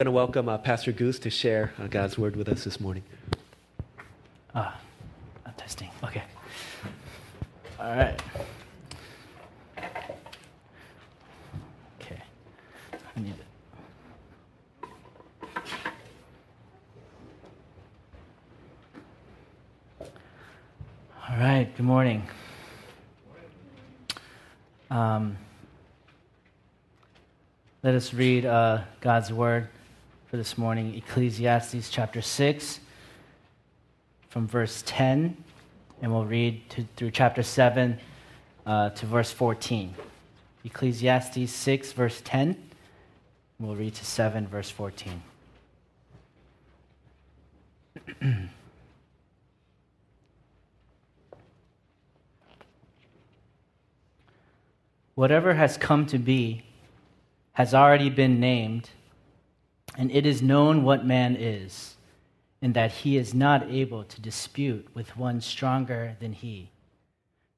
going to welcome uh, Pastor Goose to share uh, God's word with us this morning. Ah, I'm testing. Okay. All right. Okay. I need it. All right. Good morning. Um, let us read uh, God's word for this morning Ecclesiastes chapter 6, from verse 10, and we'll read to, through chapter 7 uh, to verse 14. Ecclesiastes 6, verse 10, we'll read to 7, verse 14. Whatever has come to be has already been named, and it is known what man is, and that he is not able to dispute with one stronger than he.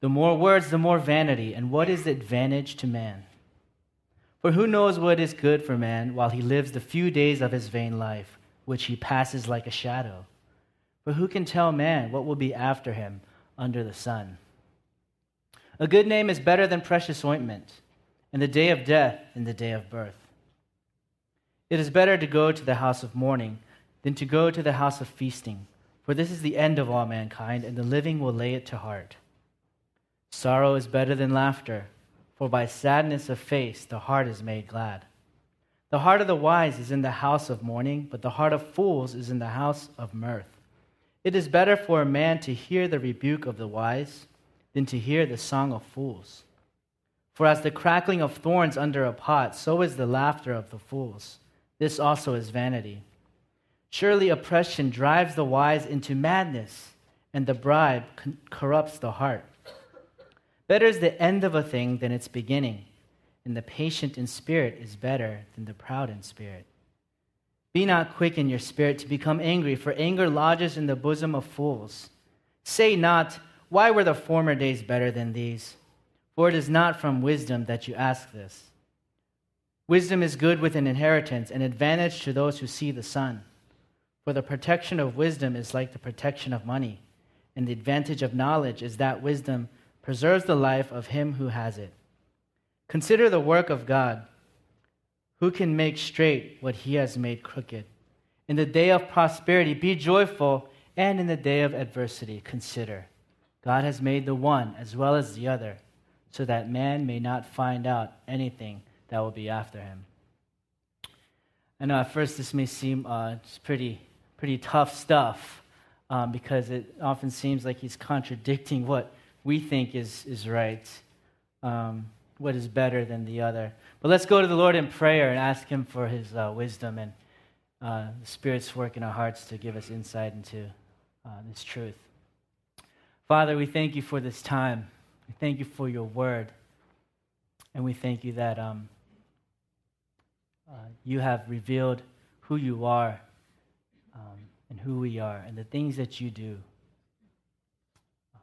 The more words, the more vanity, and what is advantage to man? For who knows what is good for man while he lives the few days of his vain life, which he passes like a shadow? For who can tell man what will be after him under the sun? A good name is better than precious ointment, and the day of death than the day of birth. It is better to go to the house of mourning than to go to the house of feasting, for this is the end of all mankind, and the living will lay it to heart. Sorrow is better than laughter, for by sadness of face the heart is made glad. The heart of the wise is in the house of mourning, but the heart of fools is in the house of mirth. It is better for a man to hear the rebuke of the wise than to hear the song of fools. For as the crackling of thorns under a pot, so is the laughter of the fools. This also is vanity. Surely oppression drives the wise into madness, and the bribe corrupts the heart. Better is the end of a thing than its beginning, and the patient in spirit is better than the proud in spirit. Be not quick in your spirit to become angry, for anger lodges in the bosom of fools. Say not, why were the former days better than these? For it is not from wisdom that you ask this. Wisdom is good with an inheritance, an advantage to those who see the sun. For the protection of wisdom is like the protection of money, and the advantage of knowledge is that wisdom preserves the life of him who has it. Consider the work of God. Who can make straight what he has made crooked? In the day of prosperity, be joyful, and in the day of adversity, consider. God has made the one as well as the other, so that man may not find out anything that will be after him. I know at first this may seem uh, pretty, pretty tough stuff um, because it often seems like he's contradicting what we think is, is right, um, what is better than the other. But let's go to the Lord in prayer and ask Him for His uh, wisdom and uh, the Spirit's work in our hearts to give us insight into uh, this truth. Father, we thank you for this time. We thank you for your word. And we thank you that um, uh, you have revealed who you are um, and who we are and the things that you do. Um,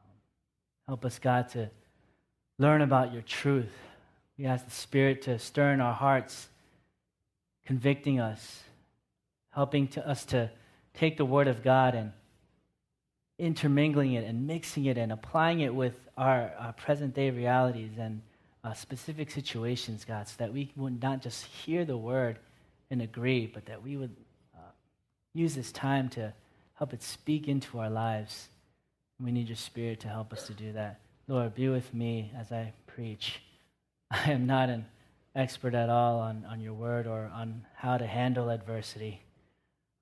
help us, God, to learn about your truth. We ask the Spirit to stir in our hearts, convicting us, helping to us to take the Word of God and intermingling it and mixing it and applying it with our, our present day realities and uh, specific situations, God, so that we would not just hear the word and agree, but that we would uh, use this time to help it speak into our lives. We need your spirit to help us to do that. Lord, be with me as I preach. I am not an expert at all on, on your word or on how to handle adversity,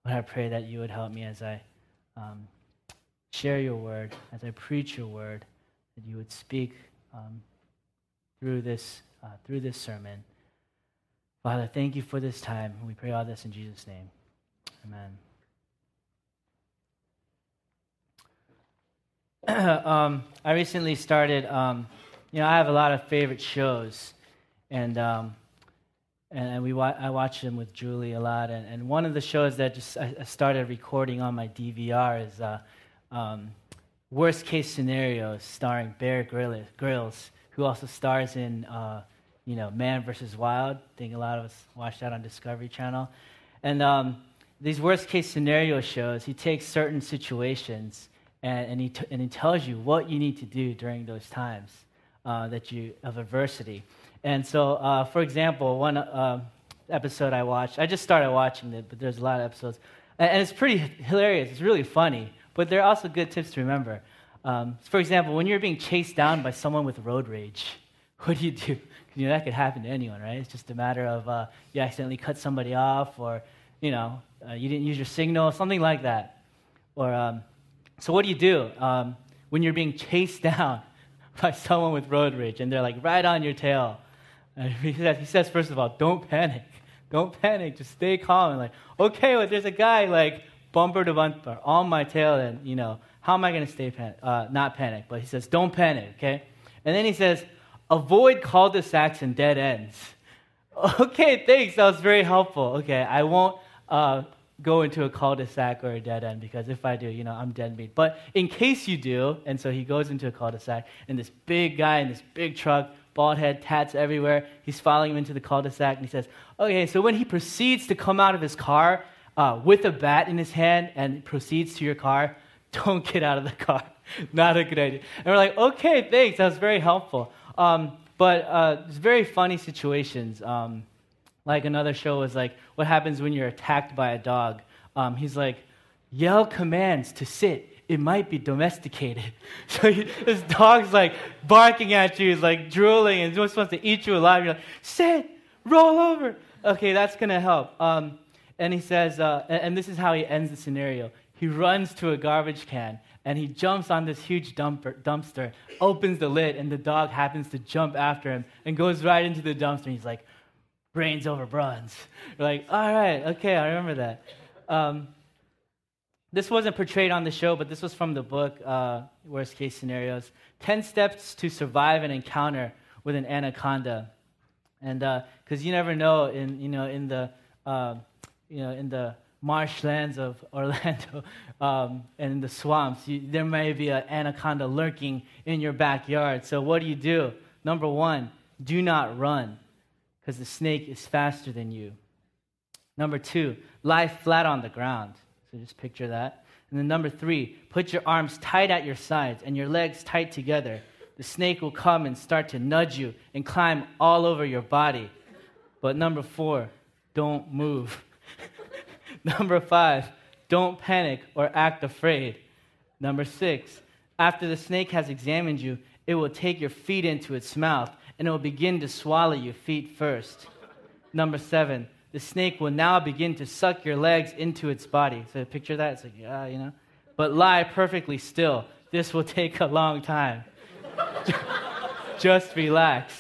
but I pray that you would help me as I um, share your word, as I preach your word, that you would speak. Um, through this, uh, through this sermon. Father, thank you for this time. We pray all this in Jesus' name. Amen. um, I recently started, um, you know, I have a lot of favorite shows, and um, and we wa- I watch them with Julie a lot. And, and one of the shows that just I, started recording on my DVR is uh, um, Worst Case Scenarios, starring Bear Grylls who also stars in, uh, you know, Man versus Wild. I think a lot of us watched that on Discovery Channel. And um, these worst case scenario shows, he takes certain situations and, and, he, t- and he tells you what you need to do during those times uh, that you, of adversity. And so, uh, for example, one uh, episode I watched, I just started watching it, but there's a lot of episodes. And, and it's pretty hilarious. It's really funny, but there are also good tips to remember. Um, for example, when you're being chased down by someone with road rage, what do you do? You know, that could happen to anyone, right? It's just a matter of uh, you accidentally cut somebody off, or you know, uh, you didn't use your signal, something like that. Or um, so, what do you do um, when you're being chased down by someone with road rage and they're like right on your tail? And he says, he says, first of all, don't panic. Don't panic. Just stay calm. And like, okay, well, there's a guy like bumper to bumper on my tail, and you know, how am I going to stay pan- uh, not panic? But he says, don't panic, okay? And then he says, avoid cul-de-sacs and dead ends. Okay, thanks. That was very helpful. Okay, I won't uh, go into a cul-de-sac or a dead end because if I do, you know, I'm dead meat. But in case you do, and so he goes into a cul-de-sac, and this big guy in this big truck, bald head, tats everywhere, he's following him into the cul-de-sac, and he says, okay, so when he proceeds to come out of his car uh, with a bat in his hand and proceeds to your car, don't get out of the car. Not a good idea. And we're like, okay, thanks. That was very helpful. Um, but uh, it's very funny situations. Um, like another show was like, what happens when you're attacked by a dog? Um, he's like, yell commands to sit. It might be domesticated. So he, this dog's like barking at you, he's like drooling, and just wants to eat you alive. You're like, sit, roll over. Okay, that's gonna help. Um, and he says, uh, and, and this is how he ends the scenario. He runs to a garbage can and he jumps on this huge dumper, dumpster, opens the lid, and the dog happens to jump after him and goes right into the dumpster. And He's like, brains over bronze. We're like, all right, okay, I remember that. Um, this wasn't portrayed on the show, but this was from the book, uh, Worst Case Scenarios 10 Steps to Survive an Encounter with an Anaconda. And because uh, you never know, in, you know, in the, uh, you know, in the marshlands of Orlando um, and in the swamps, you, there may be an anaconda lurking in your backyard. So, what do you do? Number one, do not run because the snake is faster than you. Number two, lie flat on the ground. So just picture that. And then number three, put your arms tight at your sides and your legs tight together. The snake will come and start to nudge you and climb all over your body. But number four, don't move. number five, don't panic or act afraid. Number six, after the snake has examined you, it will take your feet into its mouth and it will begin to swallow you feet first. Number seven, the snake will now begin to suck your legs into its body. So picture that. It's like, yeah, you know. But lie perfectly still. This will take a long time. Just relax.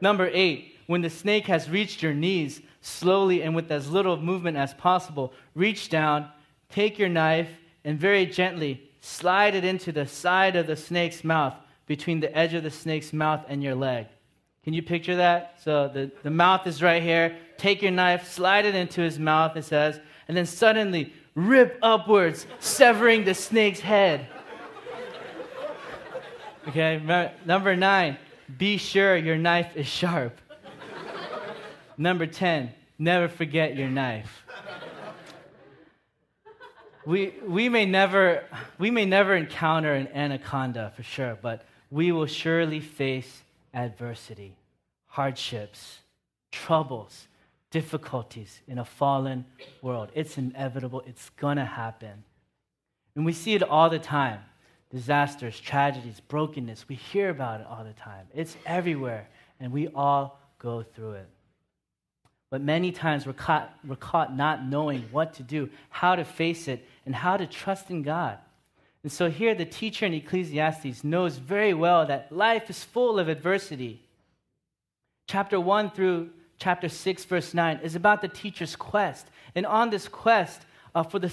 Number eight, when the snake has reached your knees, slowly and with as little movement as possible, reach down, take your knife, and very gently slide it into the side of the snake's mouth between the edge of the snake's mouth and your leg. Can you picture that? So the, the mouth is right here. Take your knife, slide it into his mouth, it says, and then suddenly rip upwards, severing the snake's head. Okay, number nine, be sure your knife is sharp. Number 10, never forget your knife. We, we, may never, we may never encounter an anaconda for sure, but we will surely face adversity, hardships, troubles, difficulties in a fallen world. It's inevitable, it's gonna happen. And we see it all the time disasters, tragedies, brokenness. We hear about it all the time. It's everywhere, and we all go through it. But many times we're caught, we're caught not knowing what to do, how to face it, and how to trust in God. And so here, the teacher in Ecclesiastes knows very well that life is full of adversity. Chapter 1 through chapter 6, verse 9, is about the teacher's quest. And on this quest, uh, for, the,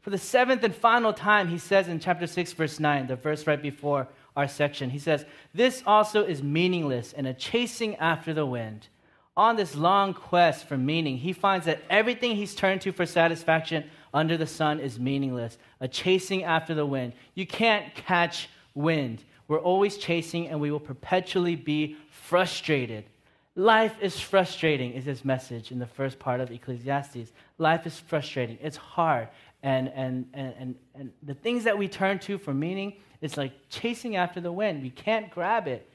for the seventh and final time, he says in chapter 6, verse 9, the verse right before our section, he says, This also is meaningless and a chasing after the wind. On this long quest for meaning, he finds that everything he's turned to for satisfaction under the sun is meaningless, a chasing after the wind. You can't catch wind. We're always chasing, and we will perpetually be frustrated. Life is frustrating, is his message in the first part of Ecclesiastes. Life is frustrating. It's hard. And, and, and, and, and the things that we turn to for meaning, it's like chasing after the wind. We can't grab it.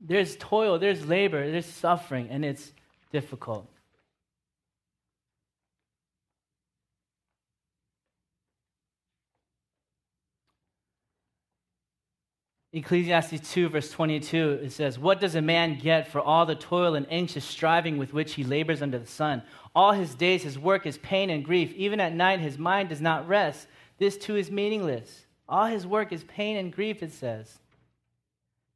There's toil, there's labor, there's suffering, and it's difficult. Ecclesiastes 2, verse 22, it says, What does a man get for all the toil and anxious striving with which he labors under the sun? All his days, his work is pain and grief. Even at night, his mind does not rest. This too is meaningless. All his work is pain and grief, it says.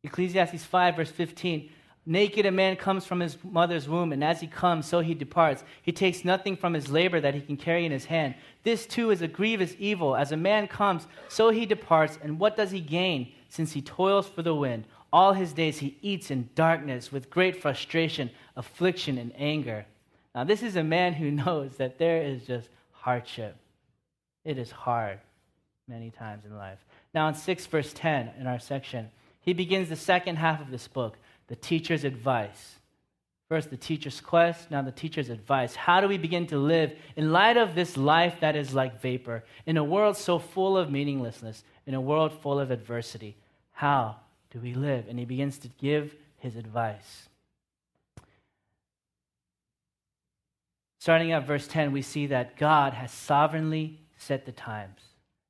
Ecclesiastes 5, verse 15, Naked a man comes from his mother's womb, and as he comes, so he departs. He takes nothing from his labor that he can carry in his hand. This too is a grievous evil. As a man comes, so he departs, and what does he gain? since he toils for the wind. All his days he eats in darkness with great frustration, affliction, and anger. Now, this is a man who knows that there is just hardship. It is hard many times in life. Now, in 6 verse 10 in our section, he begins the second half of this book, the teacher's advice. First, the teacher's quest, now the teacher's advice. How do we begin to live in light of this life that is like vapor, in a world so full of meaninglessness, in a world full of adversity? How do we live? And he begins to give his advice. Starting at verse 10, we see that God has sovereignly set the times.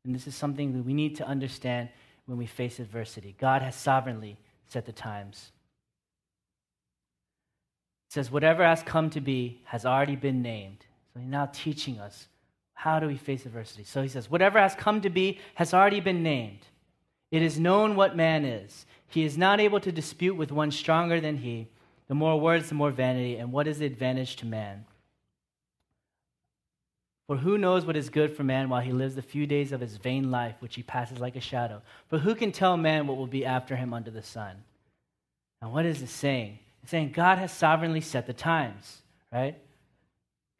And this is something that we need to understand when we face adversity. God has sovereignly set the times. It says, whatever has come to be has already been named. So he's now teaching us how do we face adversity. So he says, whatever has come to be has already been named. It is known what man is. He is not able to dispute with one stronger than he. The more words, the more vanity. And what is the advantage to man? For who knows what is good for man while he lives the few days of his vain life, which he passes like a shadow? For who can tell man what will be after him under the sun? And what is it saying? It's saying God has sovereignly set the times, right?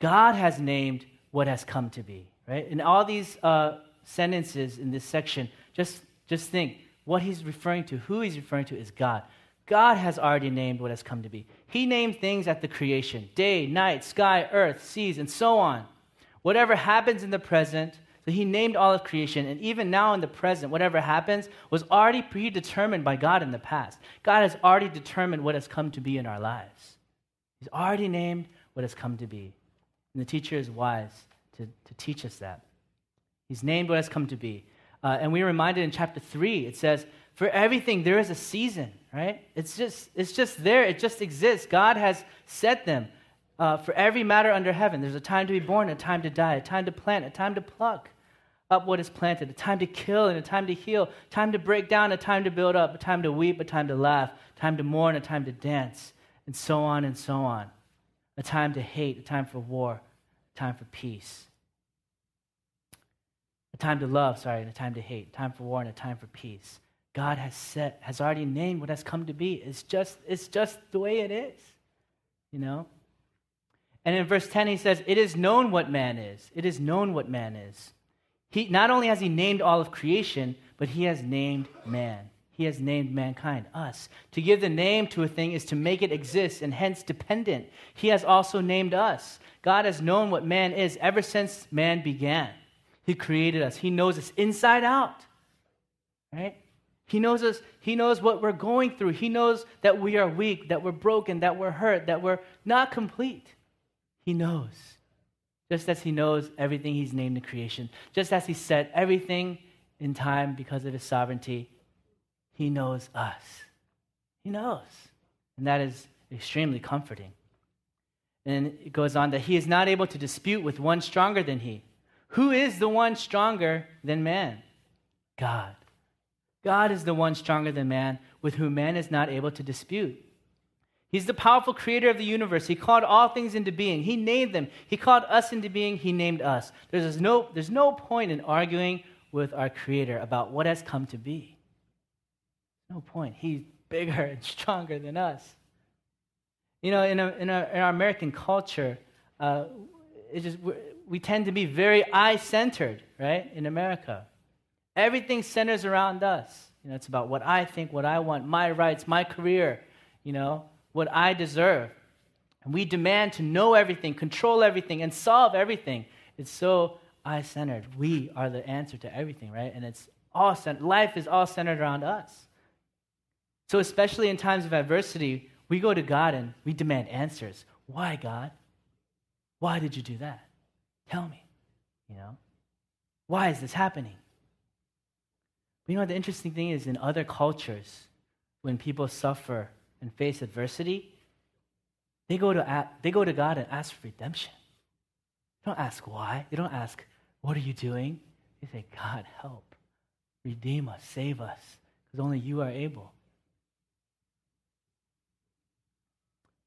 God has named what has come to be, right? In all these uh, sentences in this section, just just think what he's referring to, who he's referring to is God. God has already named what has come to be. He named things at the creation day, night, sky, earth, seas, and so on. Whatever happens in the present, so he named all of creation, and even now in the present, whatever happens was already predetermined by God in the past. God has already determined what has come to be in our lives. He's already named what has come to be. And the teacher is wise to, to teach us that. He's named what has come to be. Uh, and we're reminded in chapter 3, it says, For everything there is a season, right? It's just, it's just there, it just exists. God has set them uh, for every matter under heaven. There's a time to be born, a time to die, a time to plant, a time to pluck up what is planted, a time to kill and a time to heal, time to break down, a time to build up, a time to weep, a time to laugh, a time to mourn, a time to dance, and so on and so on. A time to hate, a time for war, a time for peace. A time to love, sorry, and a time to hate, time for war and a time for peace. God has set, has already named what has come to be. It's just, it's just the way it is, you know? And in verse 10, he says, It is known what man is. It is known what man is. He, not only has he named all of creation, but he has named man. He has named mankind, us. To give the name to a thing is to make it exist and hence dependent. He has also named us. God has known what man is ever since man began. He created us. He knows us inside out. Right? He knows us. He knows what we're going through. He knows that we are weak, that we're broken, that we're hurt, that we're not complete. He knows. Just as he knows everything he's named in creation, just as he set everything in time because of his sovereignty, he knows us. He knows. And that is extremely comforting. And it goes on that he is not able to dispute with one stronger than he. Who is the one stronger than man? God. God is the one stronger than man, with whom man is not able to dispute. He's the powerful creator of the universe. He called all things into being. He named them. He called us into being. He named us. There's no, there's no point in arguing with our creator about what has come to be. No point. He's bigger and stronger than us. You know, in, a, in, a, in our American culture, uh, it's just, we tend to be very I centered, right, in America. Everything centers around us. You know, it's about what I think, what I want, my rights, my career, you know, what I deserve. And we demand to know everything, control everything, and solve everything. It's so I centered. We are the answer to everything, right? And it's all centered. Life is all centered around us. So, especially in times of adversity, we go to God and we demand answers. Why, God? Why did you do that? Tell me. You know? Why is this happening? You know, the interesting thing is in other cultures, when people suffer and face adversity, they go to, they go to God and ask for redemption. They don't ask why. They don't ask, what are you doing? They say, God, help. Redeem us, save us, because only you are able.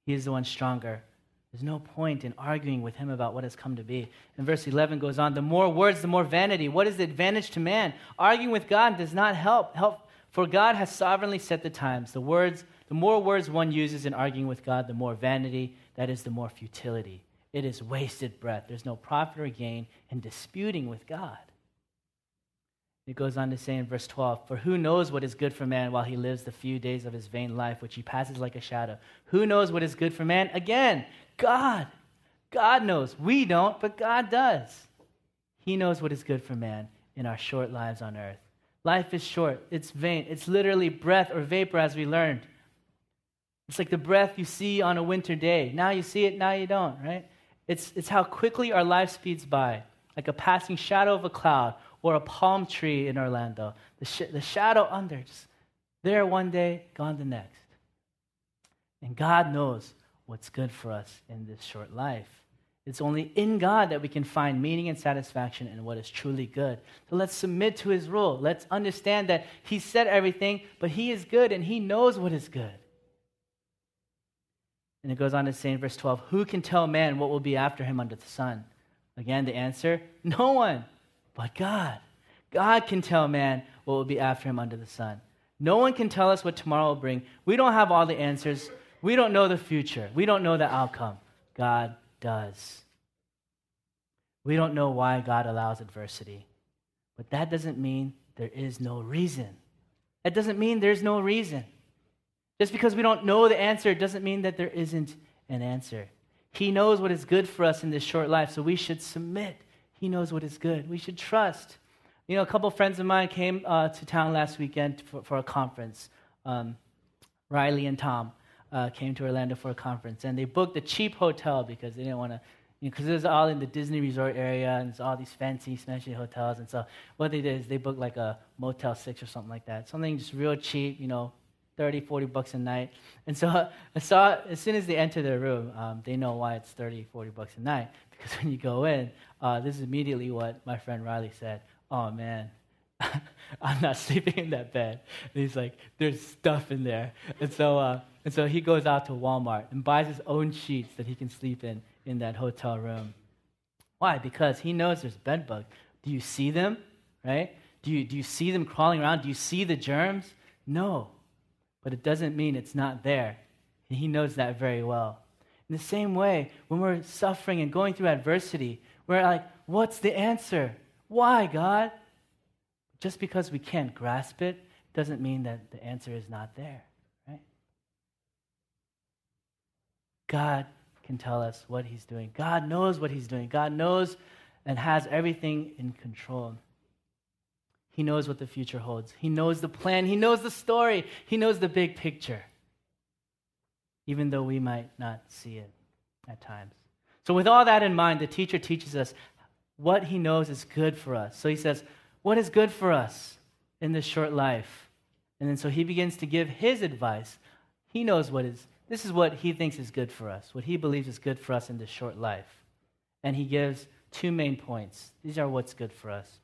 He is the one stronger. There's no point in arguing with him about what has come to be. And verse 11 goes on the more words, the more vanity. What is the advantage to man? Arguing with God does not help. help. For God has sovereignly set the times. The words, the more words one uses in arguing with God, the more vanity, that is, the more futility. It is wasted breath. There's no profit or gain in disputing with God. It goes on to say in verse 12, For who knows what is good for man while he lives the few days of his vain life, which he passes like a shadow? Who knows what is good for man? Again, God. God knows. We don't, but God does. He knows what is good for man in our short lives on earth. Life is short, it's vain. It's literally breath or vapor, as we learned. It's like the breath you see on a winter day. Now you see it, now you don't, right? It's, it's how quickly our life speeds by, like a passing shadow of a cloud or a palm tree in Orlando. The, sh- the shadow under, just there one day, gone the next. And God knows what's good for us in this short life. It's only in God that we can find meaning and satisfaction in what is truly good. So let's submit to His rule. Let's understand that He said everything, but He is good and He knows what is good. And it goes on to say in verse 12, Who can tell man what will be after him under the sun? Again, the answer no one but God. God can tell man what will be after him under the sun. No one can tell us what tomorrow will bring. We don't have all the answers. We don't know the future. We don't know the outcome. God does. We don't know why God allows adversity. But that doesn't mean there is no reason. That doesn't mean there's no reason. Just because we don't know the answer doesn't mean that there isn't an answer. He knows what is good for us in this short life, so we should submit. He knows what is good. We should trust. You know, a couple friends of mine came uh, to town last weekend for, for a conference. Um, Riley and Tom uh, came to Orlando for a conference, and they booked a cheap hotel because they didn't want to, because know, it was all in the Disney resort area, and it's all these fancy, smashy hotels. And so what they did is they booked like a Motel 6 or something like that. Something just real cheap, you know, 30, 40 bucks a night. And so I saw, as soon as they enter their room, um, they know why it's 30, 40 bucks a night. Because when you go in, uh, this is immediately what my friend Riley said. Oh, man, I'm not sleeping in that bed. And he's like, there's stuff in there. And so, uh, and so he goes out to Walmart and buys his own sheets that he can sleep in in that hotel room. Why? Because he knows there's bed bugs. Do you see them? Right? Do you, do you see them crawling around? Do you see the germs? No but it doesn't mean it's not there. And he knows that very well. In the same way, when we're suffering and going through adversity, we're like, what's the answer? Why, God? Just because we can't grasp it doesn't mean that the answer is not there, right? God can tell us what he's doing. God knows what he's doing. God knows and has everything in control. He knows what the future holds. He knows the plan. He knows the story. He knows the big picture, even though we might not see it at times. So, with all that in mind, the teacher teaches us what he knows is good for us. So, he says, What is good for us in this short life? And then so he begins to give his advice. He knows what is, this is what he thinks is good for us, what he believes is good for us in this short life. And he gives two main points. These are what's good for us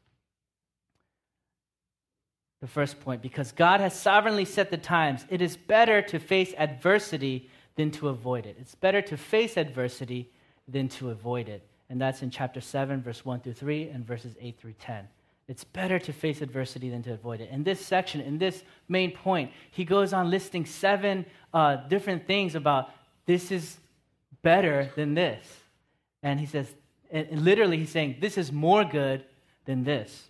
the first point because God has sovereignly set the times. It is better to face adversity than to avoid it. It's better to face adversity than to avoid it. And that's in chapter 7, verse 1 through 3, and verses 8 through 10. It's better to face adversity than to avoid it. In this section, in this main point, he goes on listing seven uh, different things about this is better than this. And he says, and literally, he's saying, this is more good than this.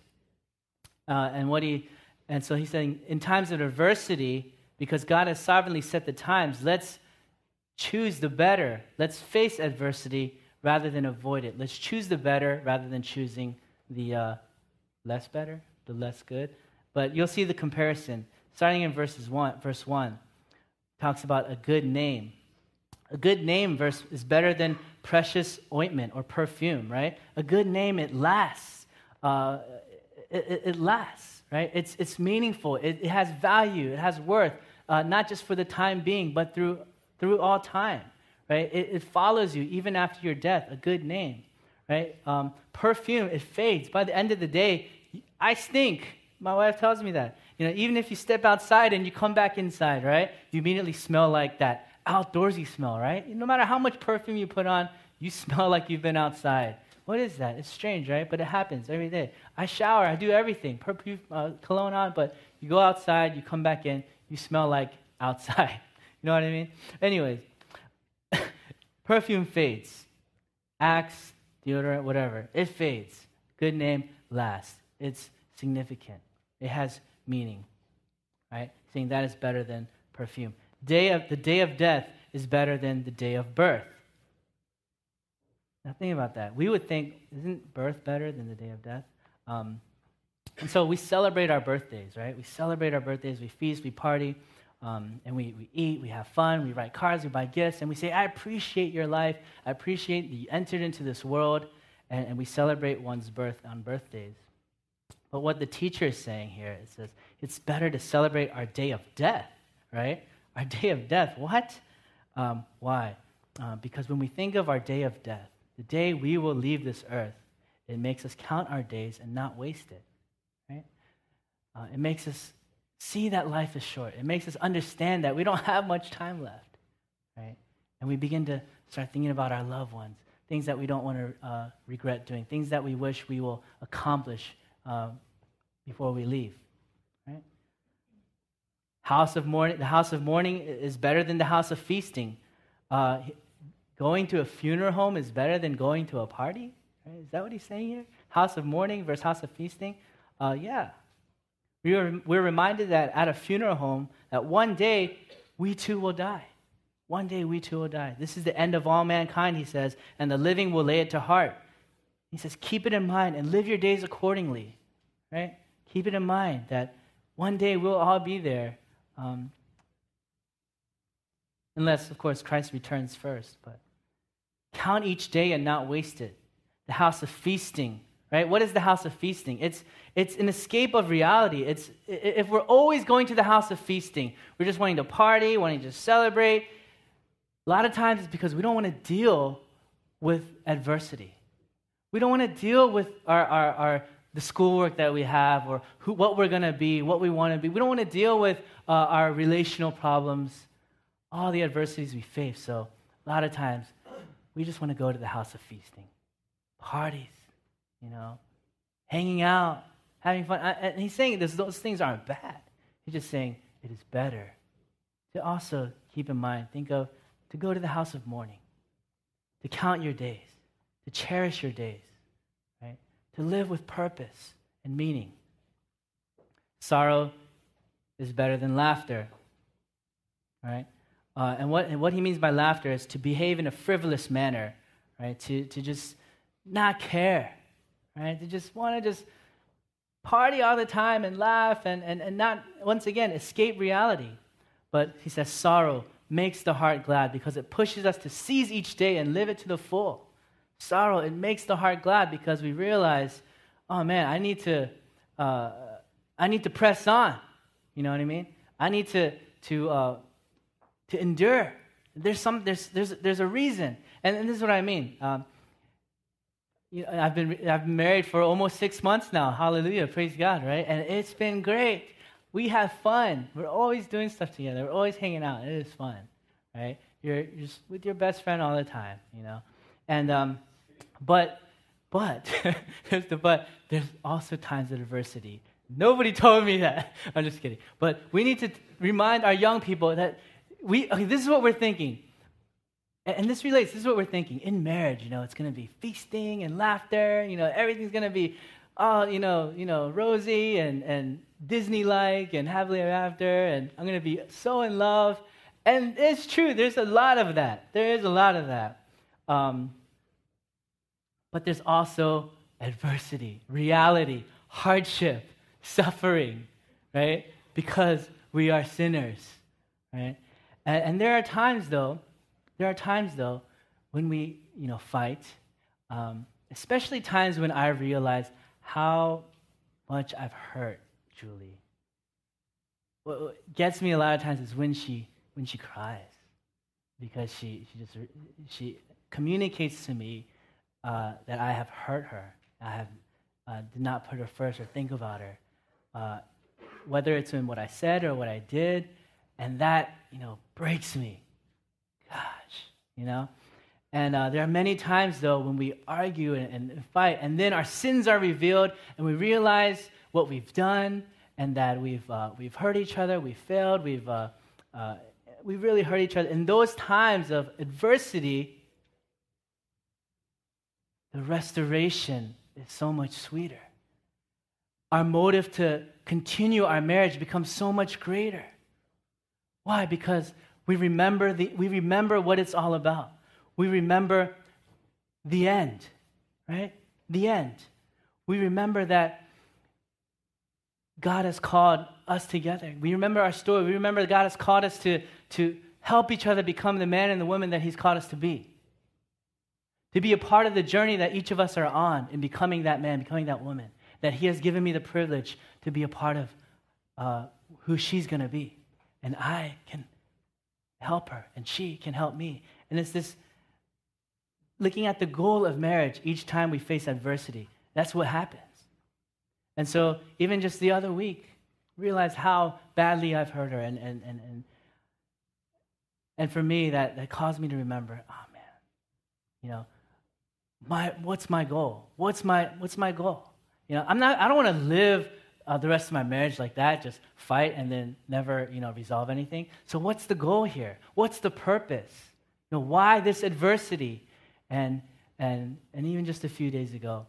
Uh, and what he and so he's saying, in times of adversity, because God has sovereignly set the times, let's choose the better. Let's face adversity rather than avoid it. Let's choose the better rather than choosing the uh, less better, the less good. But you'll see the comparison. Starting in verses one, verse 1, talks about a good name. A good name verse is better than precious ointment or perfume, right? A good name, it lasts. Uh, it, it, it, lasts, right? It's, it's meaningful. It, it has value. It has worth, uh, not just for the time being, but through, through all time, right? It, it follows you even after your death, a good name, right? Um, perfume, it fades. By the end of the day, I stink. My wife tells me that. You know, even if you step outside and you come back inside, right? You immediately smell like that outdoorsy smell, right? No matter how much perfume you put on, you smell like you've been outside. What is that? It's strange, right? But it happens every day. I shower, I do everything, perfume, uh, cologne on, but you go outside, you come back in, you smell like outside. you know what I mean? Anyways, perfume fades. Axe, deodorant, whatever, it fades. Good name lasts. It's significant. It has meaning, right? Saying that is better than perfume. Day of, the day of death is better than the day of birth. Now, think about that. We would think, isn't birth better than the day of death? Um, and so we celebrate our birthdays, right? We celebrate our birthdays, we feast, we party, um, and we, we eat, we have fun, we write cards, we buy gifts, and we say, I appreciate your life. I appreciate that you entered into this world, and, and we celebrate one's birth on birthdays. But what the teacher is saying here, it says, it's better to celebrate our day of death, right? Our day of death. What? Um, why? Uh, because when we think of our day of death, the day we will leave this earth, it makes us count our days and not waste it. Right? Uh, it makes us see that life is short. It makes us understand that we don't have much time left. Right? And we begin to start thinking about our loved ones, things that we don't want to uh, regret doing, things that we wish we will accomplish uh, before we leave. Right? House of mourning, the house of mourning is better than the house of feasting. Uh, going to a funeral home is better than going to a party? Right? Is that what he's saying here? House of mourning versus house of feasting? Uh, yeah. We are, we're reminded that at a funeral home, that one day we too will die. One day we too will die. This is the end of all mankind, he says, and the living will lay it to heart. He says, keep it in mind and live your days accordingly. Right? Keep it in mind that one day we'll all be there. Um, unless, of course, Christ returns first. But count each day and not waste it. The house of feasting, right? What is the house of feasting? It's, it's an escape of reality. It's, if we're always going to the house of feasting, we're just wanting to party, wanting to celebrate, a lot of times it's because we don't want to deal with adversity. We don't want to deal with our, our, our the schoolwork that we have or who, what we're going to be, what we want to be. We don't want to deal with uh, our relational problems, all the adversities we face. So a lot of times we just want to go to the house of feasting, parties, you know, hanging out, having fun. And he's saying this, those things aren't bad. He's just saying it is better to also keep in mind, think of to go to the house of mourning, to count your days, to cherish your days, right? To live with purpose and meaning. Sorrow is better than laughter, right? Uh, and, what, and what he means by laughter is to behave in a frivolous manner, right? To, to just not care, right? To just want to just party all the time and laugh and, and, and not, once again, escape reality. But he says sorrow makes the heart glad because it pushes us to seize each day and live it to the full. Sorrow, it makes the heart glad because we realize, oh man, I need to, uh, I need to press on. You know what I mean? I need to, to uh, to endure. There's, some, there's, there's, there's a reason. And, and this is what I mean. Um, you know, I've, been, I've been married for almost six months now. Hallelujah. Praise God, right? And it's been great. We have fun. We're always doing stuff together. We're always hanging out. It is fun, right? You're, you're just with your best friend all the time, you know? And, um, but, but, there's the but, there's also times of adversity. Nobody told me that. I'm just kidding. But we need to remind our young people that we, okay, this is what we're thinking. And this relates, this is what we're thinking. In marriage, you know, it's going to be feasting and laughter. You know, everything's going to be, oh, you know, you know, rosy and, and Disney-like and happily ever after. And I'm going to be so in love. And it's true, there's a lot of that. There is a lot of that. Um, but there's also adversity, reality, hardship, suffering, right? Because we are sinners, right? And, and there are times, though, there are times, though, when we, you know, fight, um, especially times when I realize how much I've hurt Julie. What gets me a lot of times is when she when she cries, because she she just she communicates to me uh, that I have hurt her. I have uh, did not put her first or think about her, uh, whether it's in what I said or what I did, and that you know breaks me. Gosh, you know. And uh, there are many times, though, when we argue and, and, fight, and then our sins are revealed, and we realize what we've done, and that we've, uh, we've hurt each other, we've failed, we've, uh, uh we really hurt each other. In those times of adversity, the restoration is so much sweeter. Our motive to continue our marriage becomes so much greater. Why? Because we remember, the, we remember what it's all about. We remember the end, right? The end. We remember that God has called us together. We remember our story. We remember that God has called us to, to help each other become the man and the woman that He's called us to be. To be a part of the journey that each of us are on in becoming that man, becoming that woman. That He has given me the privilege to be a part of uh, who she's going to be. And I can help her, and she can help me. And it's this looking at the goal of marriage each time we face adversity. That's what happens. And so, even just the other week, realize how badly I've hurt her. And, and, and, and, and for me, that, that caused me to remember oh, man, you know, my, what's my goal? What's my, what's my goal? You know, I'm not, I don't want to live uh, the rest of my marriage like that, just fight and then never, you know, resolve anything. So what's the goal here? What's the purpose? You know, why this adversity? And, and, and even just a few days ago,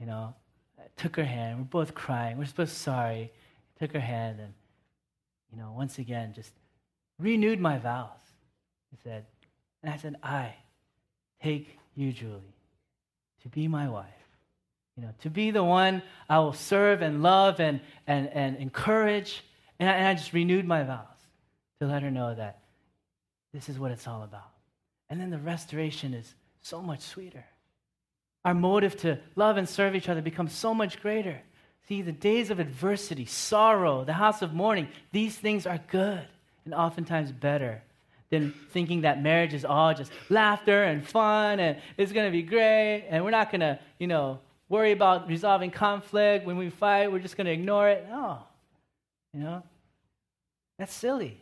you know, I took her hand. We're both crying. We're both sorry. I took her hand and, you know, once again, just renewed my vows. I said, and I said, I take you, Julie, to be my wife. You know, to be the one I will serve and love and, and, and encourage. And I, and I just renewed my vows to let her know that this is what it's all about. And then the restoration is so much sweeter. Our motive to love and serve each other becomes so much greater. See, the days of adversity, sorrow, the house of mourning, these things are good and oftentimes better than thinking that marriage is all just laughter and fun and it's going to be great and we're not going to, you know, worry about resolving conflict. When we fight, we're just going to ignore it. No. You know? That's silly.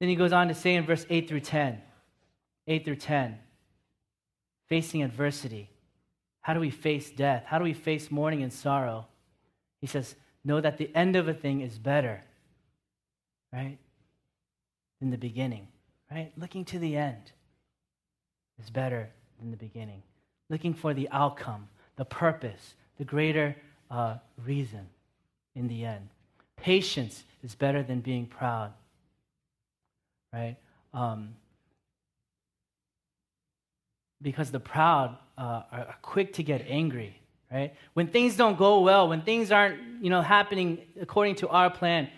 Then he goes on to say in verse 8 through 10, 8 through 10, facing adversity. How do we face death? How do we face mourning and sorrow? He says, Know that the end of a thing is better, right, than the beginning, right? Looking to the end is better than the beginning. Looking for the outcome, the purpose, the greater uh, reason in the end. Patience is better than being proud right? Um, because the proud uh, are quick to get angry, right? When things don't go well, when things aren't, you know, happening according to our plan,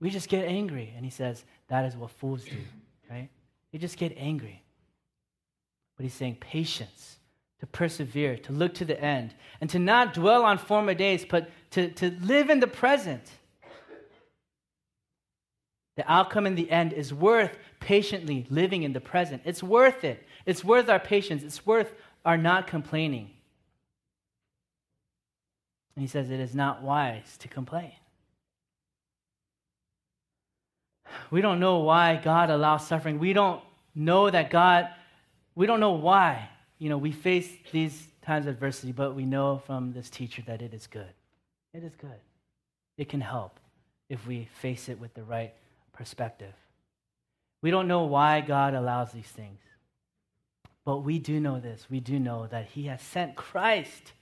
we just get angry. And he says that is what fools do, right? They just get angry. But he's saying patience, to persevere, to look to the end, and to not dwell on former days, but to, to live in the present the outcome in the end is worth patiently living in the present. It's worth it. It's worth our patience. It's worth our not complaining. And he says it is not wise to complain. We don't know why God allows suffering. We don't know that God, we don't know why, you know, we face these times of adversity, but we know from this teacher that it is good. It is good. It can help if we face it with the right perspective. We don't know why God allows these things. But we do know this. We do know that He has sent Christ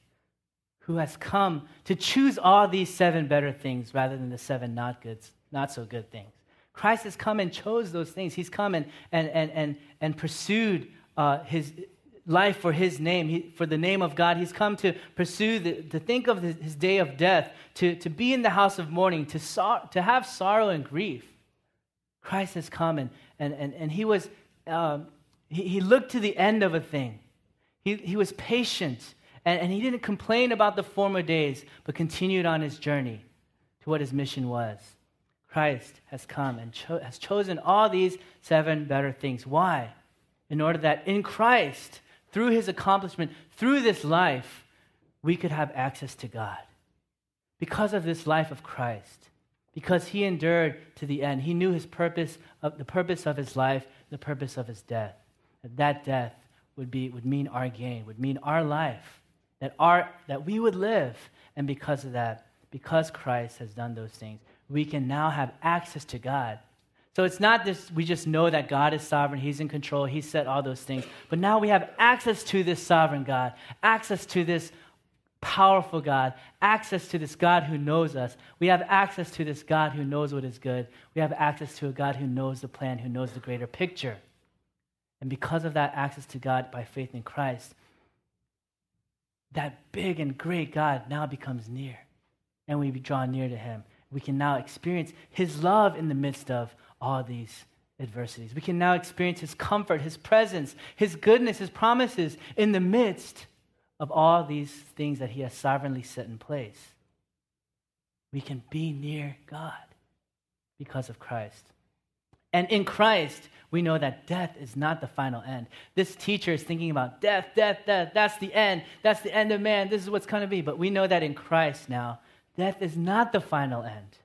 who has come to choose all these seven better things rather than the seven not goods not so good things. Christ has come and chose those things. He's come and, and, and, and, and pursued uh, his life for his name, he, for the name of God. He's come to pursue, the, to think of his, his, day of death, to, to be in the house of mourning, to, sor- to have sorrow and grief. Christ has come and, and, and, and he was, um, he, he looked to the end of a thing. He, he was patient and, and he didn't complain about the former days, but continued on his journey to what his mission was. Christ has come and cho- has chosen all these seven better things. Why? In order that in Christ, through his accomplishment, through this life, we could have access to God. Because of this life of Christ, because he endured to the end, he knew his purpose, of, the purpose of his life, the purpose of his death. That, that death would, be, would mean our gain, would mean our life, that, our, that we would live. And because of that, because Christ has done those things, we can now have access to God. So it's not this, we just know that God is sovereign, He's in control, He set all those things. But now we have access to this sovereign God, access to this powerful God, access to this God who knows us. We have access to this God who knows what is good. We have access to a God who knows the plan, who knows the greater picture. And because of that access to God by faith in Christ, that big and great God now becomes near. And we draw near to Him we can now experience His love in the midst of all these adversities. We can now experience His comfort, His presence, His goodness, His promises in the midst of all these things that He has sovereignly set in place. We can be near God because of Christ. And in Christ, we know that death is not the final end. This teacher is thinking about death, death, death. That's the end. That's the end of man. This is what's going to be. But we know that in Christ now, Death is not the final end.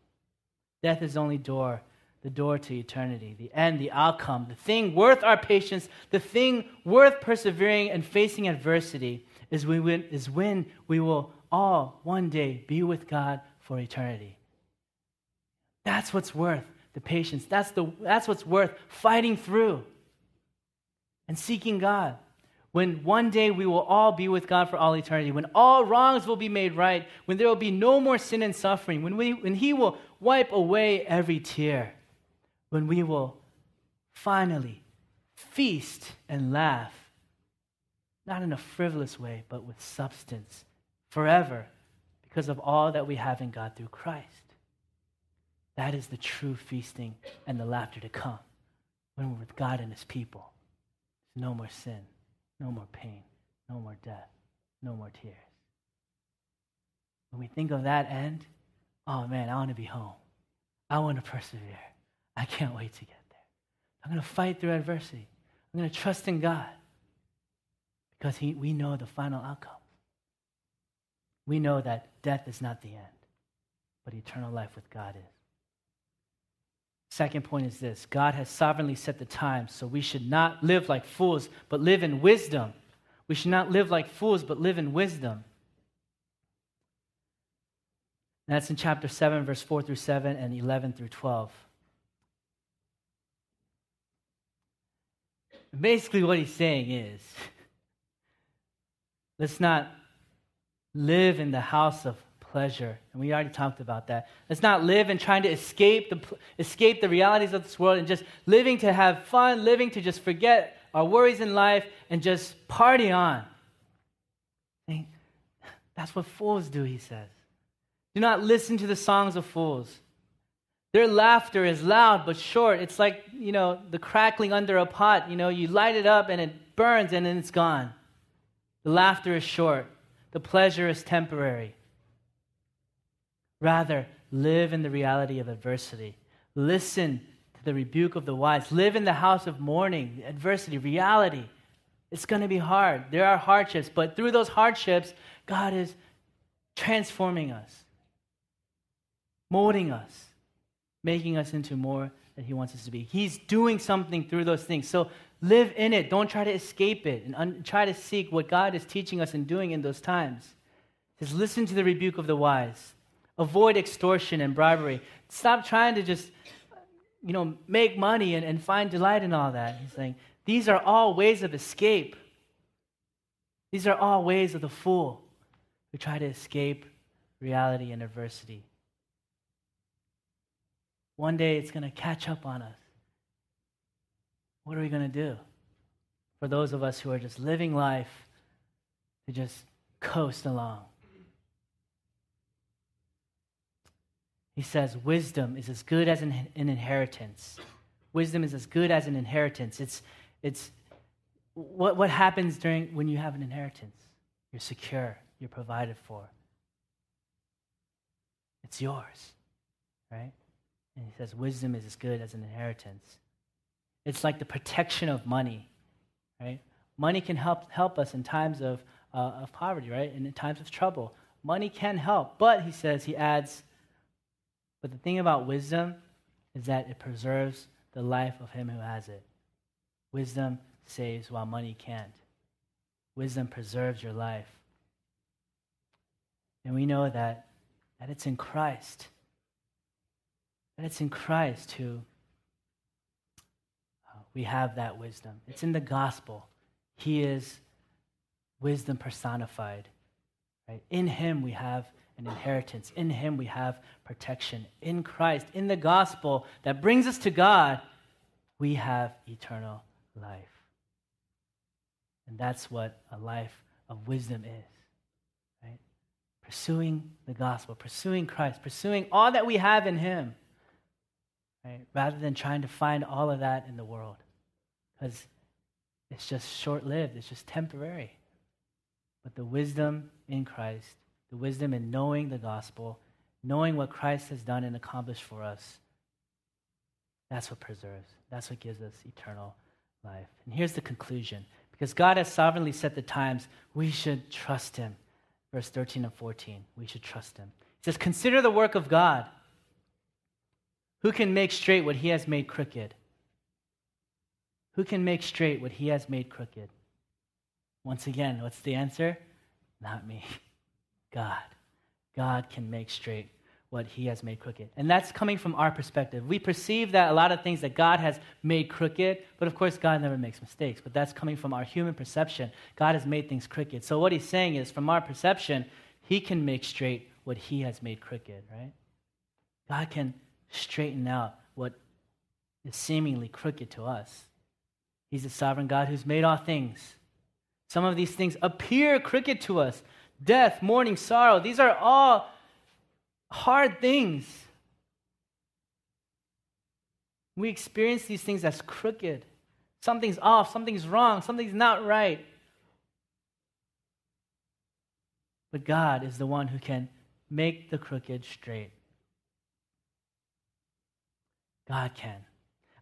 Death is only door, the door to eternity, the end, the outcome, the thing worth our patience, the thing worth persevering and facing adversity is when, is when we will all one day be with God for eternity. That's what's worth the patience. That's, the, that's what's worth fighting through and seeking God when one day we will all be with God for all eternity, when all wrongs will be made right, when there will be no more sin and suffering, when, we, when He will wipe away every tear, when we will finally feast and laugh, not in a frivolous way, but with substance, forever, because of all that we have in God through Christ. That is the true feasting and the laughter to come when we're with God and His people. There's no more sin. No more pain, no more death, no more tears. When we think of that end, oh man, I want to be home. I want to persevere. I can't wait to get there. I'm going to fight through adversity. I'm going to trust in God because he, we know the final outcome. We know that death is not the end, but eternal life with God is. Second point is this God has sovereignly set the time, so we should not live like fools, but live in wisdom. We should not live like fools, but live in wisdom. And that's in chapter 7, verse 4 through 7 and 11 through 12. Basically, what he's saying is let's not live in the house of pleasure. And we already talked about that. Let's not live in trying to escape the, escape the realities of this world and just living to have fun, living to just forget our worries in life and just party on. That's what fools do, he says. Do not listen to the songs of fools. Their laughter is loud but short. It's like, you know, the crackling under a pot. You know, you light it up and it burns and then it's gone. The laughter is short. The pleasure is temporary. Rather, live in the reality of adversity. Listen to the rebuke of the wise. Live in the house of mourning, adversity, reality. It's going to be hard. There are hardships, but through those hardships, God is transforming us, molding us, making us into more that He wants us to be. He's doing something through those things. So live in it. Don't try to escape it and un- try to seek what God is teaching us and doing in those times. Just listen to the rebuke of the wise. Avoid extortion and bribery. Stop trying to just, you know, make money and, and find delight in all that. He's saying, these are all ways of escape. These are all ways of the fool who try to escape reality and adversity. One day it's going to catch up on us. What are we going to do? For those of us who are just living life to just coast along. He says, Wisdom is as good as an, an inheritance. Wisdom is as good as an inheritance. It's, it's what, what happens during when you have an inheritance? You're secure, you're provided for. It's yours, right? And he says, Wisdom is as good as an inheritance. It's like the protection of money, right? Money can help, help us in times of, uh, of poverty, right? And in times of trouble. Money can help. But, he says, he adds, but the thing about wisdom is that it preserves the life of him who has it. Wisdom saves while money can't. Wisdom preserves your life. And we know that, that it's in Christ. That it's in Christ who uh, we have that wisdom. It's in the gospel. He is wisdom personified. Right? In him we have an inheritance. In Him we have protection. In Christ, in the gospel that brings us to God, we have eternal life. And that's what a life of wisdom is. Pursuing the gospel, pursuing Christ, pursuing all that we have in Him. Right? Rather than trying to find all of that in the world. Because it's just short lived, it's just temporary. But the wisdom in Christ the wisdom in knowing the gospel, knowing what Christ has done and accomplished for us. That's what preserves. That's what gives us eternal life. And here's the conclusion because God has sovereignly set the times, we should trust Him. Verse 13 and 14, we should trust Him. He says, Consider the work of God. Who can make straight what He has made crooked? Who can make straight what He has made crooked? Once again, what's the answer? Not me. God. God can make straight what he has made crooked. And that's coming from our perspective. We perceive that a lot of things that God has made crooked, but of course, God never makes mistakes. But that's coming from our human perception. God has made things crooked. So what he's saying is, from our perception, he can make straight what he has made crooked, right? God can straighten out what is seemingly crooked to us. He's a sovereign God who's made all things. Some of these things appear crooked to us, death, mourning, sorrow. These are all hard things. We experience these things as crooked. Something's off, something's wrong, something's not right. But God is the one who can make the crooked straight. God can.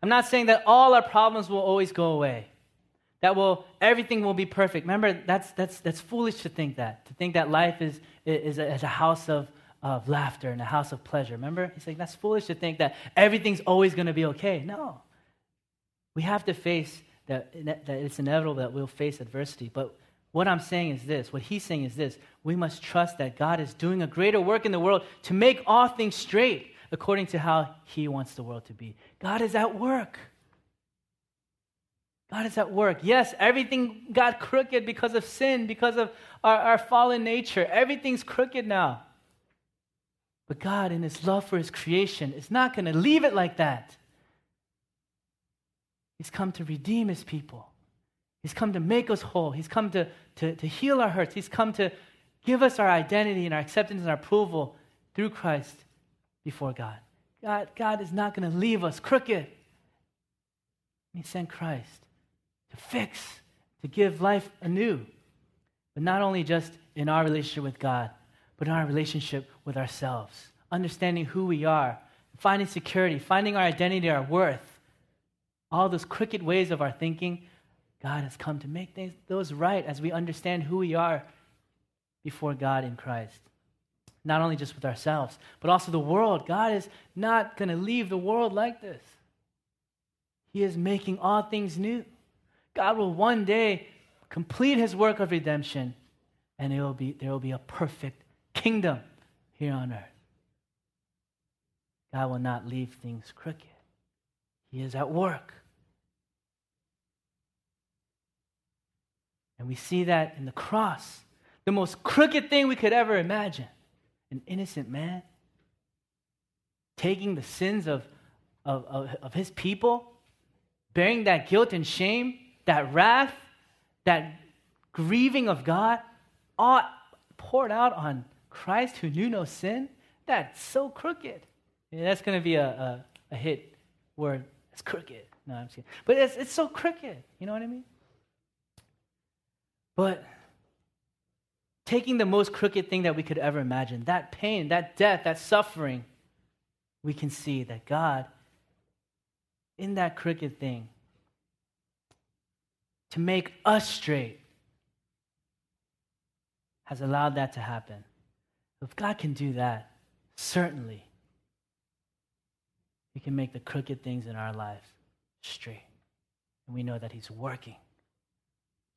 I'm not saying that all our problems will always go away that will everything will be perfect. Remember, that's that's that's foolish to think that. To think that life is is a, is a house of of laughter and a house of pleasure. Remember, he's like that's foolish to think that everything's always going to be okay. No, we have to face that that it's inevitable that we'll face adversity. But what I'm saying is this. What he's saying is this. We must trust that God is doing a greater work in the world to make all things straight according to how he wants the world to be. God is at work. God is at work. Yes, everything got crooked because of sin, because of our, our fallen nature. Everything's crooked now. But God, in His love for His creation, is not going to leave it like that. He's come to redeem His people. He's come to make us whole. He's come to, to, to heal our hurts. He's come to give us our identity and our acceptance and our approval through Christ before God. God, God is not going to leave us crooked. He sent Christ to fix, to give life anew. But not only just in our relationship with God, but in our relationship with ourselves, understanding who we are, finding security, finding our identity, our worth. All those crooked ways of our thinking, God has come to make those right as we understand who we are before God in Christ. Not only just with ourselves, but also the world. God is not going to leave the world like this. He is making all things new. God will one day complete his work of redemption, and it will be, there will be a perfect kingdom here on earth. God will not leave things crooked, He is at work. And we see that in the cross, the most crooked thing we could ever imagine. An innocent man taking the sins of, of, of, of his people, bearing that guilt and shame, that wrath, that grieving of God, all poured out on Christ who knew no sin, that's so crooked. Yeah, that's going to be a, a, a, hit word. It's crooked. No, I'm kidding. But it's, it's so crooked. You know what I mean? But taking the most crooked thing that we could ever imagine, that pain, that death, that suffering, we can see that God, in that crooked thing, to make us straight, has allowed that to happen. If God can do that, certainly He can make the crooked things in our lives straight. And we know that He's working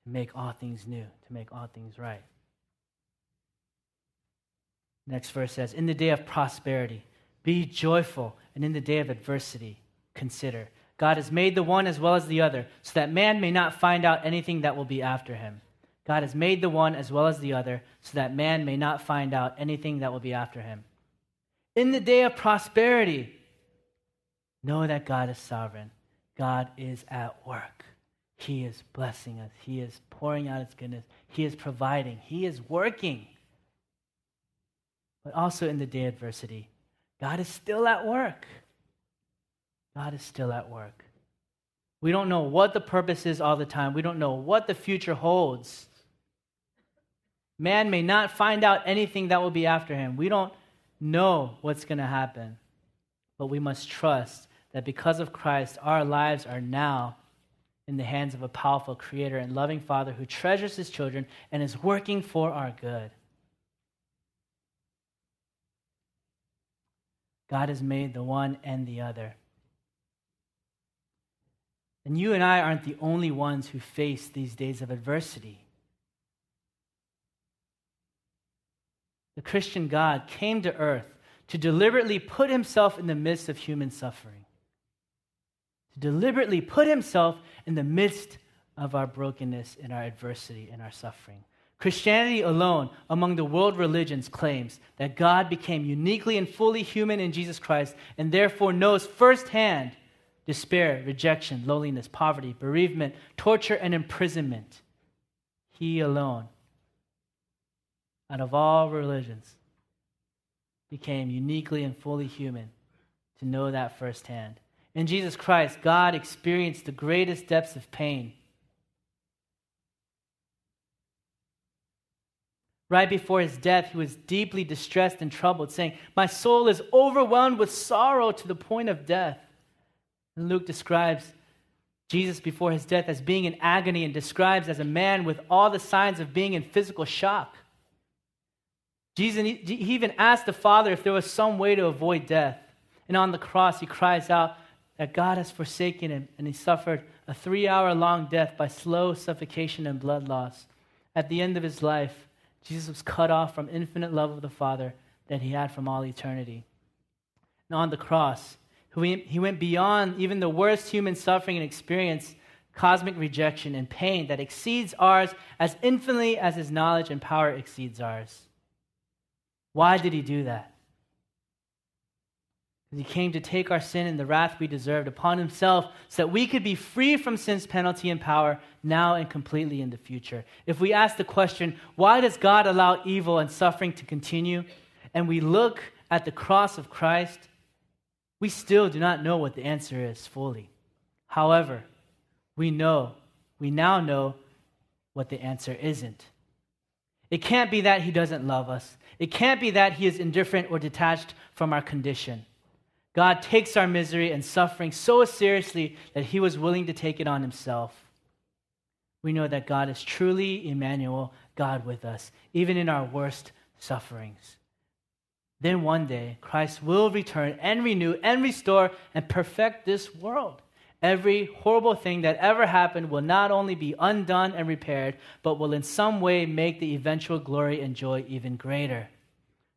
to make all things new, to make all things right. Next verse says, In the day of prosperity, be joyful, and in the day of adversity, consider. God has made the one as well as the other, so that man may not find out anything that will be after him. God has made the one as well as the other, so that man may not find out anything that will be after him. In the day of prosperity, know that God is sovereign. God is at work. He is blessing us. He is pouring out His goodness. He is providing. He is working. But also in the day of adversity, God is still at work. God is still at work. We don't know what the purpose is all the time. We don't know what the future holds. Man may not find out anything that will be after him. We don't know what's going to happen. But we must trust that because of Christ, our lives are now in the hands of a powerful creator and loving father who treasures his children and is working for our good. God has made the one and the other. And you and I aren't the only ones who face these days of adversity. the Christian God came to earth to deliberately put himself in the midst of human suffering, to deliberately put himself in the midst of our brokenness and our adversity and our suffering. Christianity alone, among the world religions, claims that God became uniquely and fully human in Jesus Christ and therefore knows firsthand despair, rejection, loneliness, poverty, bereavement, torture, and imprisonment. He alone out of all religions, became uniquely and fully human to know that firsthand. In Jesus Christ, God experienced the greatest depths of pain. Right before his death, he was deeply distressed and troubled, saying, My soul is overwhelmed with sorrow to the point of death. And Luke describes Jesus before his death as being in agony and describes as a man with all the signs of being in physical shock. Jesus, he even asked the Father if there was some way to avoid death. And on the cross, he cries out that God has forsaken him, and he suffered a three hour long death by slow suffocation and blood loss. At the end of his life, Jesus was cut off from infinite love of the Father that he had from all eternity. And on the cross, he went beyond even the worst human suffering and experience cosmic rejection and pain that exceeds ours as infinitely as his knowledge and power exceeds ours. Why did he do that? He came to take our sin and the wrath we deserved upon himself so that we could be free from sin's penalty and power now and completely in the future. If we ask the question, why does God allow evil and suffering to continue? And we look at the cross of Christ, we still do not know what the answer is fully. However, we know, we now know what the answer isn't. It can't be that he doesn't love us. It can't be that he is indifferent or detached from our condition. God takes our misery and suffering so seriously that he was willing to take it on himself. We know that God is truly Emmanuel, God with us, even in our worst sufferings. Then one day, Christ will return and renew and restore and perfect this world. Every horrible thing that ever happened will not only be undone and repaired, but will in some way make the eventual glory and joy even greater.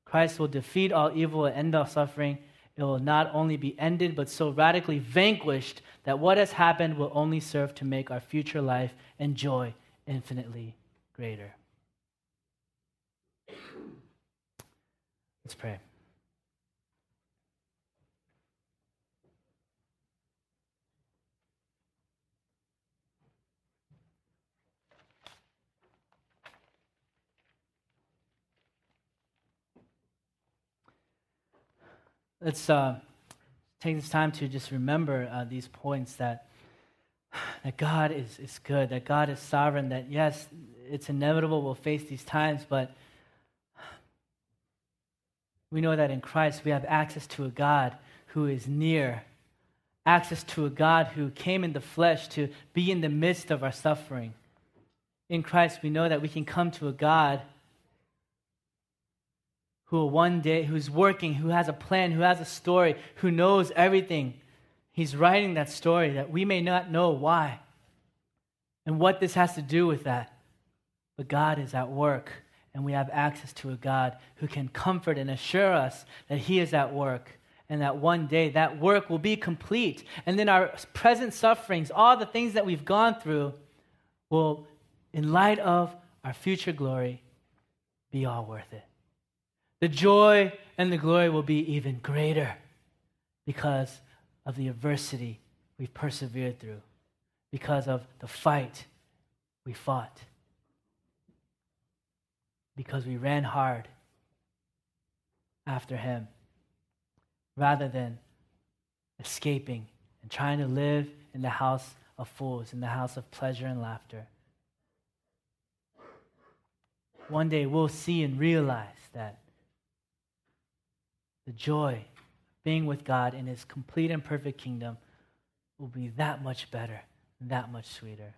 Christ will defeat all evil and end all suffering. It will not only be ended, but so radically vanquished that what has happened will only serve to make our future life and joy infinitely greater. Let's pray. Let's uh, take this time to just remember uh, these points that, that God is, is good, that God is sovereign, that yes, it's inevitable we'll face these times, but we know that in Christ we have access to a God who is near, access to a God who came in the flesh to be in the midst of our suffering. In Christ, we know that we can come to a God who will one day, who's working, who has a plan, who has a story, who knows everything. He's writing that story that we may not know why and what this has to do with that. But God is at work, and we have access to a God who can comfort and assure us that He is at work and that one day that work will be complete. And then our present sufferings, all the things that we've gone through, will, in light of our future glory, be all worth it the joy and the glory will be even greater because of the adversity we've persevered through, because of the fight we fought, because we ran hard after Him rather than escaping and trying to live in the house of fools, in the house of pleasure and laughter. One day we'll see and realize that the joy of being with God in his complete and perfect kingdom will be that much better, that much sweeter.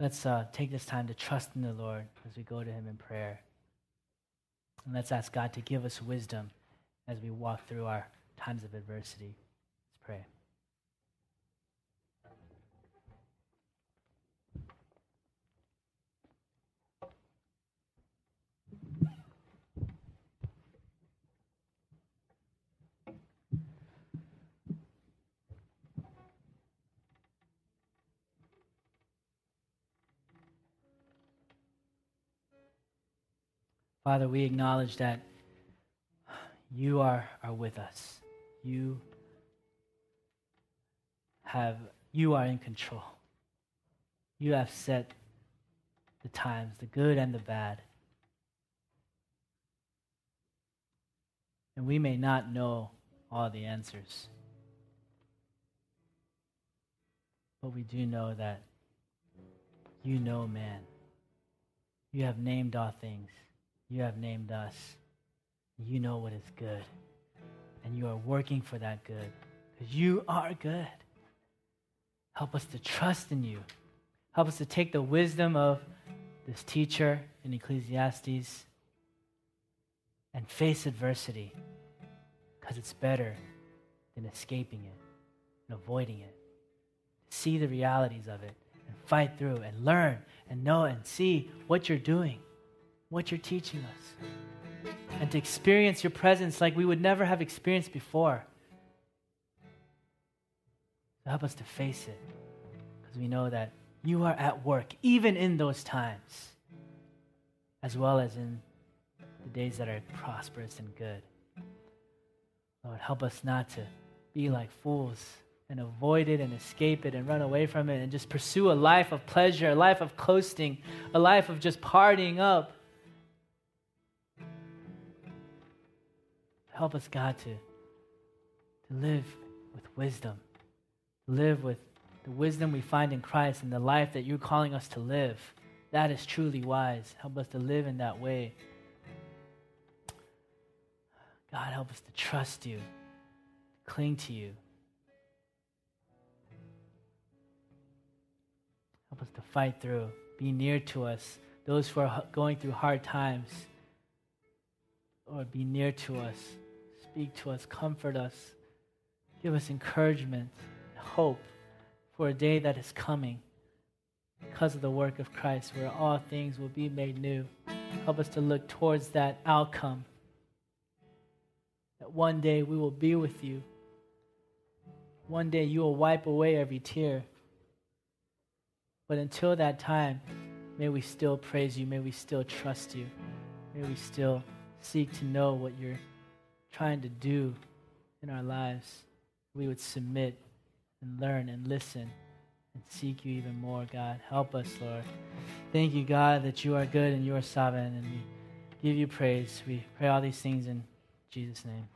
Let's uh, take this time to trust in the Lord as we go to him in prayer. And let's ask God to give us wisdom as we walk through our times of adversity. Let's pray. Father, we acknowledge that you are, are with us. You have you are in control. You have set the times, the good and the bad. And we may not know all the answers. But we do know that you know man. You have named all things you have named us. You know what is good. And you are working for that good because you are good. Help us to trust in you. Help us to take the wisdom of this teacher in Ecclesiastes and face adversity because it's better than escaping it and avoiding it. See the realities of it and fight through and learn and know and see what you're doing what you're teaching us and to experience your presence like we would never have experienced before. help us to face it because we know that you are at work even in those times as well as in the days that are prosperous and good. Lord, help us not to be like fools and avoid it and escape it and run away from it and just pursue a life of pleasure, a life of coasting, a life of just partying up Help us, God, to, to live with wisdom, live with the wisdom we find in Christ and the life that you're calling us to live. That is truly wise. Help us to live in that way. God, help us to trust you, cling to you. Help us to fight through, be near to us, those who are going through hard times. Lord, be near to us speak to us, comfort us, give us encouragement, hope for a day that is coming because of the work of Christ, where all things will be made new. Help us to look towards that outcome. That one day we will be with you. One day you will wipe away every tear. But until that time, may we still praise you. May we still trust you. May we still seek to know what you're trying to do in our lives, we would submit and learn and listen and seek you even more, God. Help us, Lord. Thank you, God, that you are good and you are sovereign, and we give you praise. We pray all these things in Jesus' name.